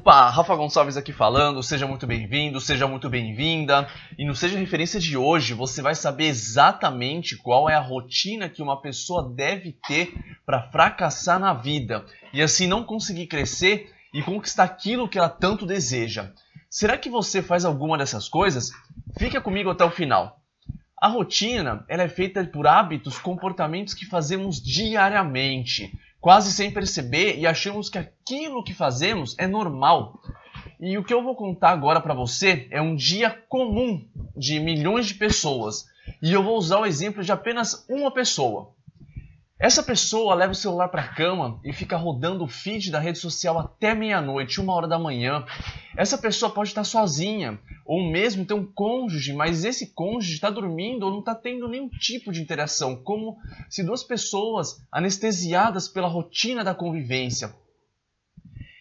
Opa, Rafa Gonçalves aqui falando, seja muito bem-vindo, seja muito bem-vinda. E no Seja Referência de hoje, você vai saber exatamente qual é a rotina que uma pessoa deve ter para fracassar na vida e assim não conseguir crescer e conquistar aquilo que ela tanto deseja. Será que você faz alguma dessas coisas? Fica comigo até o final. A rotina ela é feita por hábitos, comportamentos que fazemos diariamente quase sem perceber e achamos que aquilo que fazemos é normal. E o que eu vou contar agora para você é um dia comum de milhões de pessoas. E eu vou usar o exemplo de apenas uma pessoa. Essa pessoa leva o celular para a cama e fica rodando o feed da rede social até meia-noite, uma hora da manhã. Essa pessoa pode estar sozinha, ou mesmo ter um cônjuge, mas esse cônjuge está dormindo ou não está tendo nenhum tipo de interação, como se duas pessoas anestesiadas pela rotina da convivência.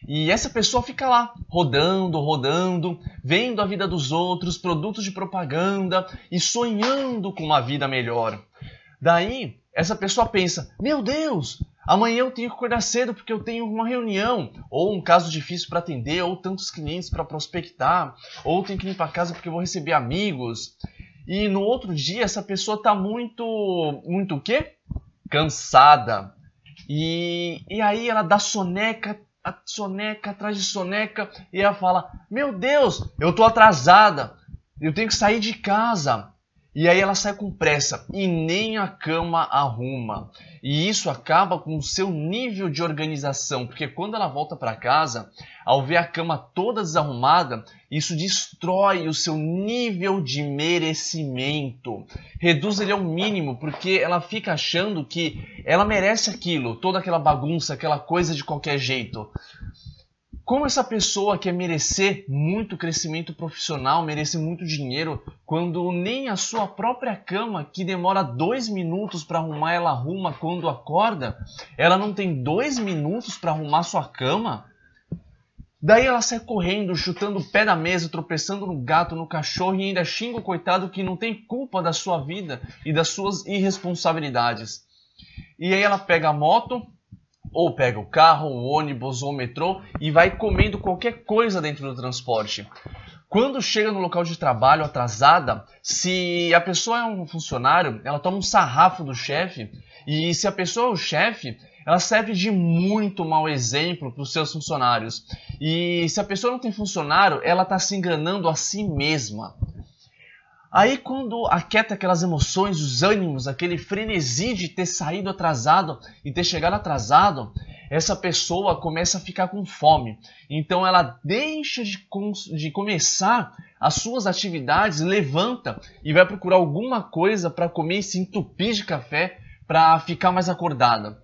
E essa pessoa fica lá, rodando, rodando, vendo a vida dos outros, produtos de propaganda e sonhando com uma vida melhor. Daí, essa pessoa pensa: meu Deus, amanhã eu tenho que acordar cedo porque eu tenho uma reunião, ou um caso difícil para atender, ou tantos clientes para prospectar, ou tenho que limpar a casa porque eu vou receber amigos. E no outro dia essa pessoa está muito, muito o quê? Cansada. E, e aí ela dá soneca, soneca atrás de soneca, e ela fala: Meu Deus, eu tô atrasada, eu tenho que sair de casa. E aí ela sai com pressa e nem a cama arruma. E isso acaba com o seu nível de organização, porque quando ela volta para casa, ao ver a cama toda desarrumada, isso destrói o seu nível de merecimento. Reduz ele ao mínimo, porque ela fica achando que ela merece aquilo, toda aquela bagunça, aquela coisa de qualquer jeito. Como essa pessoa quer merecer muito crescimento profissional, merecer muito dinheiro, quando nem a sua própria cama, que demora dois minutos para arrumar, ela arruma quando acorda, ela não tem dois minutos para arrumar sua cama? Daí ela sai correndo, chutando o pé da mesa, tropeçando no gato, no cachorro e ainda xinga o coitado que não tem culpa da sua vida e das suas irresponsabilidades. E aí ela pega a moto, ou pega o carro, o ônibus ou o metrô e vai comendo qualquer coisa dentro do transporte. Quando chega no local de trabalho atrasada, se a pessoa é um funcionário, ela toma um sarrafo do chefe, e se a pessoa é o chefe, ela serve de muito mau exemplo para os seus funcionários. E se a pessoa não tem funcionário, ela está se enganando a si mesma. Aí quando aquieta aquelas emoções, os ânimos, aquele frenesi de ter saído atrasado e ter chegado atrasado, essa pessoa começa a ficar com fome. Então ela deixa de, de começar as suas atividades, levanta e vai procurar alguma coisa para comer e se entupir de café para ficar mais acordada.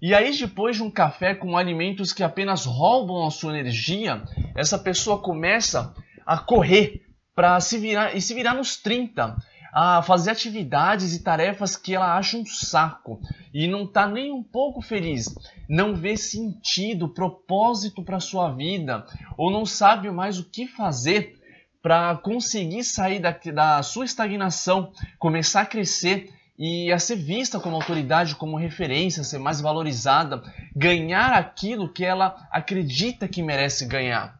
E aí, depois de um café com alimentos que apenas roubam a sua energia, essa pessoa começa a correr para se virar e se virar nos 30 a fazer atividades e tarefas que ela acha um saco e não está nem um pouco feliz, não vê sentido, propósito para sua vida ou não sabe mais o que fazer para conseguir sair da, da sua estagnação, começar a crescer e a ser vista como autoridade, como referência, ser mais valorizada, ganhar aquilo que ela acredita que merece ganhar.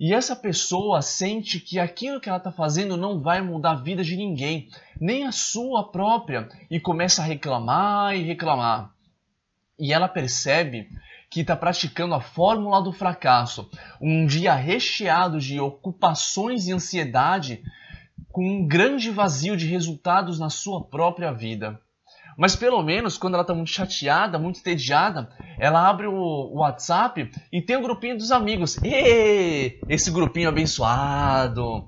E essa pessoa sente que aquilo que ela está fazendo não vai mudar a vida de ninguém, nem a sua própria, e começa a reclamar e reclamar. E ela percebe que está praticando a fórmula do fracasso, um dia recheado de ocupações e ansiedade, com um grande vazio de resultados na sua própria vida. Mas pelo menos quando ela está muito chateada, muito entediada, ela abre o WhatsApp e tem o um grupinho dos amigos. E esse grupinho abençoado.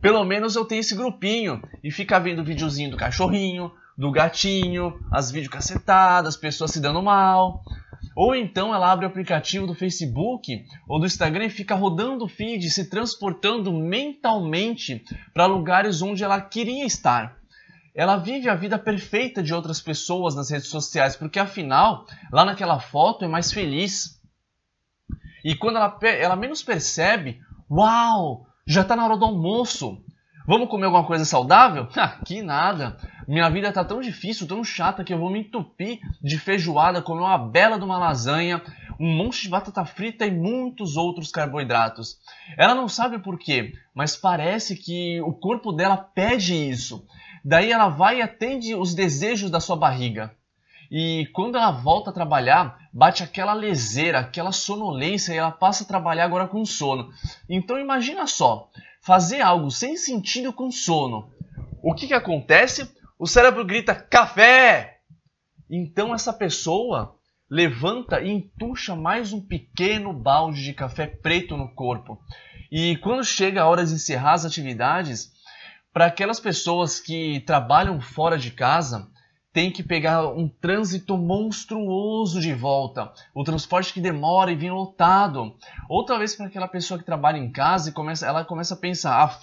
Pelo menos eu tenho esse grupinho e fica vendo o videozinho do cachorrinho, do gatinho, as videocacetadas, pessoas se dando mal. Ou então ela abre o aplicativo do Facebook ou do Instagram e fica rodando o feed, se transportando mentalmente para lugares onde ela queria estar ela vive a vida perfeita de outras pessoas nas redes sociais, porque afinal, lá naquela foto é mais feliz. E quando ela, ela menos percebe, uau, já está na hora do almoço. Vamos comer alguma coisa saudável? Ah, que nada. Minha vida tá tão difícil, tão chata que eu vou me entupir de feijoada, comer uma bela de uma lasanha, um monte de batata frita e muitos outros carboidratos. Ela não sabe por quê, mas parece que o corpo dela pede isso. Daí ela vai e atende os desejos da sua barriga. E quando ela volta a trabalhar, bate aquela leseira, aquela sonolência e ela passa a trabalhar agora com sono. Então imagina só, fazer algo sem sentido com sono. O que, que acontece? O cérebro grita café! Então essa pessoa levanta e entuxa mais um pequeno balde de café preto no corpo. E quando chega a hora de encerrar as atividades, para aquelas pessoas que trabalham fora de casa, tem que pegar um trânsito monstruoso de volta, o transporte que demora e vem lotado. Outra vez para aquela pessoa que trabalha em casa e começa, ela começa a pensar, af,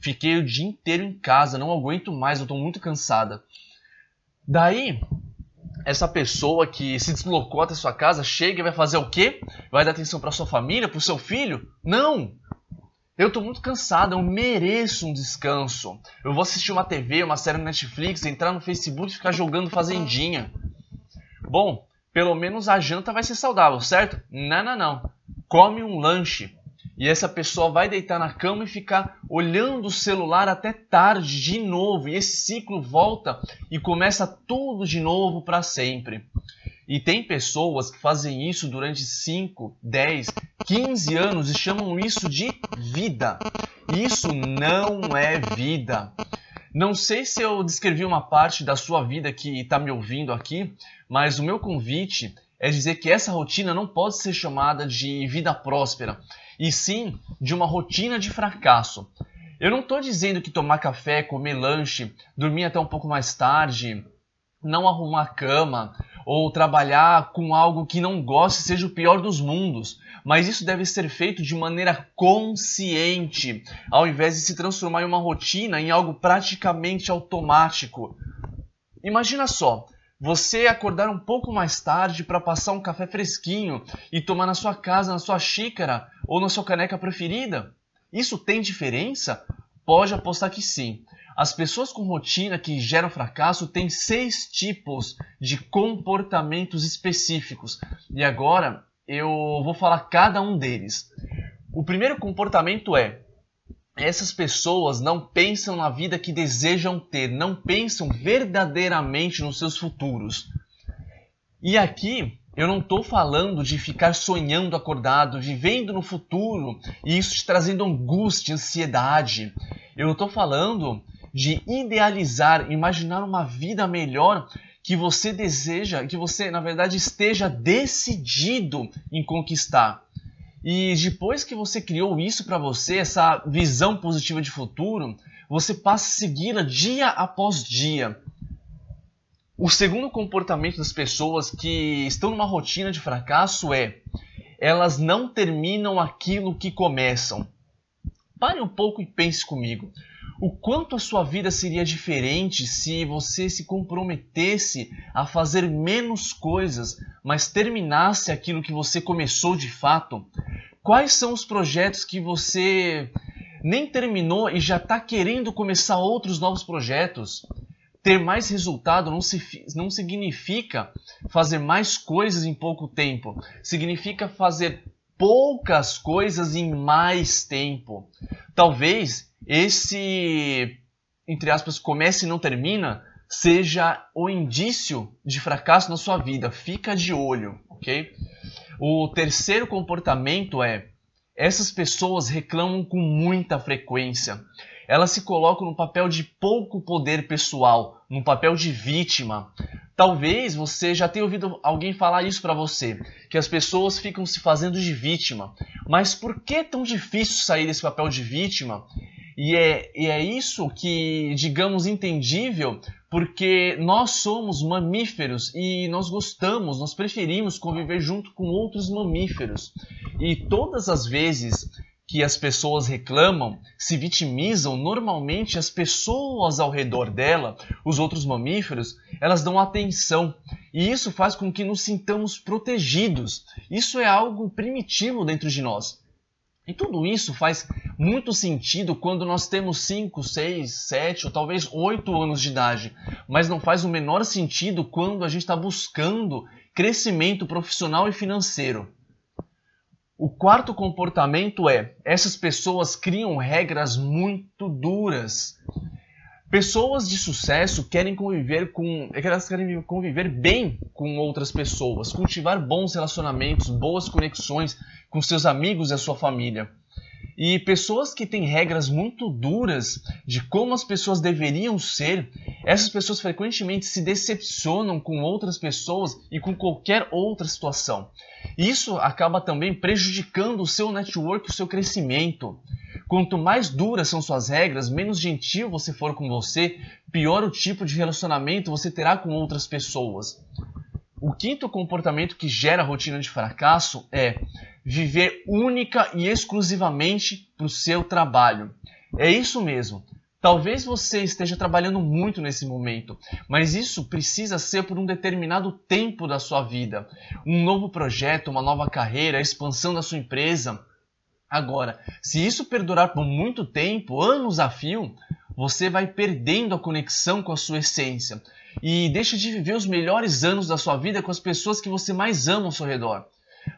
fiquei o dia inteiro em casa, não aguento mais, eu estou muito cansada. Daí essa pessoa que se deslocou até sua casa chega e vai fazer o quê? Vai dar atenção para sua família, para o seu filho? Não! Eu estou muito cansado, eu mereço um descanso. Eu vou assistir uma TV, uma série no Netflix, entrar no Facebook e ficar jogando fazendinha. Bom, pelo menos a janta vai ser saudável, certo? Não, não, não. Come um lanche. E essa pessoa vai deitar na cama e ficar olhando o celular até tarde de novo. E esse ciclo volta e começa tudo de novo para sempre. E tem pessoas que fazem isso durante 5, 10, 15 anos e chamam isso de vida. Isso não é vida. Não sei se eu descrevi uma parte da sua vida que está me ouvindo aqui, mas o meu convite é dizer que essa rotina não pode ser chamada de vida próspera e sim de uma rotina de fracasso. Eu não estou dizendo que tomar café, comer lanche, dormir até um pouco mais tarde, não arrumar cama ou trabalhar com algo que não goste seja o pior dos mundos, mas isso deve ser feito de maneira consciente, ao invés de se transformar em uma rotina, em algo praticamente automático. Imagina só, você acordar um pouco mais tarde para passar um café fresquinho e tomar na sua casa, na sua xícara ou na sua caneca preferida? Isso tem diferença? Pode apostar que sim. As pessoas com rotina que geram fracasso têm seis tipos de comportamentos específicos. E agora eu vou falar cada um deles. O primeiro comportamento é essas pessoas não pensam na vida que desejam ter, não pensam verdadeiramente nos seus futuros. E aqui eu não estou falando de ficar sonhando acordado, vivendo no futuro e isso te trazendo angústia, ansiedade. Eu estou falando de idealizar, imaginar uma vida melhor que você deseja, que você na verdade esteja decidido em conquistar. E depois que você criou isso para você, essa visão positiva de futuro, você passa a segui-la dia após dia. O segundo comportamento das pessoas que estão numa rotina de fracasso é elas não terminam aquilo que começam. Pare um pouco e pense comigo. O quanto a sua vida seria diferente se você se comprometesse a fazer menos coisas, mas terminasse aquilo que você começou de fato? Quais são os projetos que você nem terminou e já está querendo começar outros novos projetos? Ter mais resultado não, se, não significa fazer mais coisas em pouco tempo, significa fazer poucas coisas em mais tempo. Talvez esse, entre aspas, comece e não termina, seja o indício de fracasso na sua vida. Fica de olho, ok? O terceiro comportamento é essas pessoas reclamam com muita frequência. Elas se colocam no papel de pouco poder pessoal, no papel de vítima. Talvez você já tenha ouvido alguém falar isso para você, que as pessoas ficam se fazendo de vítima. Mas por que é tão difícil sair desse papel de vítima? E é, e é isso que, digamos, entendível, porque nós somos mamíferos e nós gostamos, nós preferimos conviver junto com outros mamíferos. E todas as vezes que as pessoas reclamam, se vitimizam, normalmente as pessoas ao redor dela, os outros mamíferos, elas dão atenção. E isso faz com que nos sintamos protegidos. Isso é algo primitivo dentro de nós. E tudo isso faz muito sentido quando nós temos 5, 6, 7 ou talvez 8 anos de idade, mas não faz o menor sentido quando a gente está buscando crescimento profissional e financeiro. O quarto comportamento é: essas pessoas criam regras muito duras. Pessoas de sucesso querem conviver com, elas querem conviver bem com outras pessoas, cultivar bons relacionamentos, boas conexões, com seus amigos e a sua família. E pessoas que têm regras muito duras de como as pessoas deveriam ser, essas pessoas frequentemente se decepcionam com outras pessoas e com qualquer outra situação. Isso acaba também prejudicando o seu network, o seu crescimento. Quanto mais duras são suas regras, menos gentil você for com você, pior o tipo de relacionamento você terá com outras pessoas. O quinto comportamento que gera rotina de fracasso é viver única e exclusivamente para o seu trabalho. É isso mesmo. Talvez você esteja trabalhando muito nesse momento, mas isso precisa ser por um determinado tempo da sua vida. Um novo projeto, uma nova carreira, a expansão da sua empresa. Agora, se isso perdurar por muito tempo, anos a fio, você vai perdendo a conexão com a sua essência e deixa de viver os melhores anos da sua vida com as pessoas que você mais ama ao seu redor.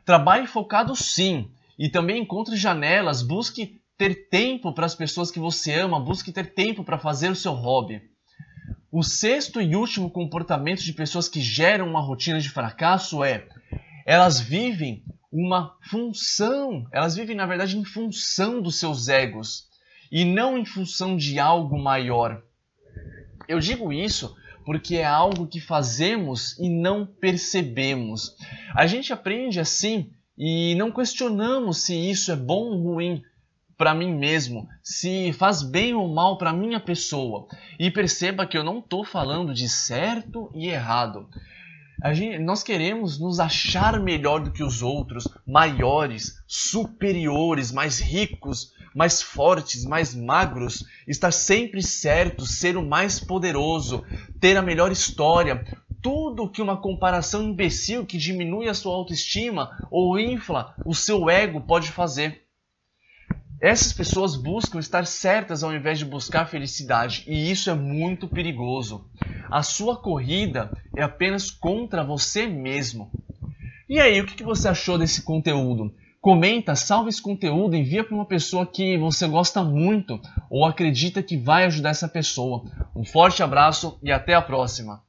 Trabalhe focado sim e também encontre janelas, busque ter tempo para as pessoas que você ama, busque ter tempo para fazer o seu hobby. O sexto e último comportamento de pessoas que geram uma rotina de fracasso é elas vivem uma função, elas vivem na verdade em função dos seus egos e não em função de algo maior. Eu digo isso porque é algo que fazemos e não percebemos. A gente aprende assim e não questionamos se isso é bom ou ruim para mim mesmo, se faz bem ou mal para minha pessoa. E perceba que eu não estou falando de certo e errado. Gente, nós queremos nos achar melhor do que os outros, maiores, superiores, mais ricos, mais fortes, mais magros, estar sempre certo, ser o mais poderoso, ter a melhor história. Tudo que uma comparação imbecil que diminui a sua autoestima ou infla o seu ego pode fazer. Essas pessoas buscam estar certas ao invés de buscar felicidade, e isso é muito perigoso. A sua corrida é apenas contra você mesmo. E aí, o que você achou desse conteúdo? Comenta, salva esse conteúdo, envia para uma pessoa que você gosta muito ou acredita que vai ajudar essa pessoa. Um forte abraço e até a próxima!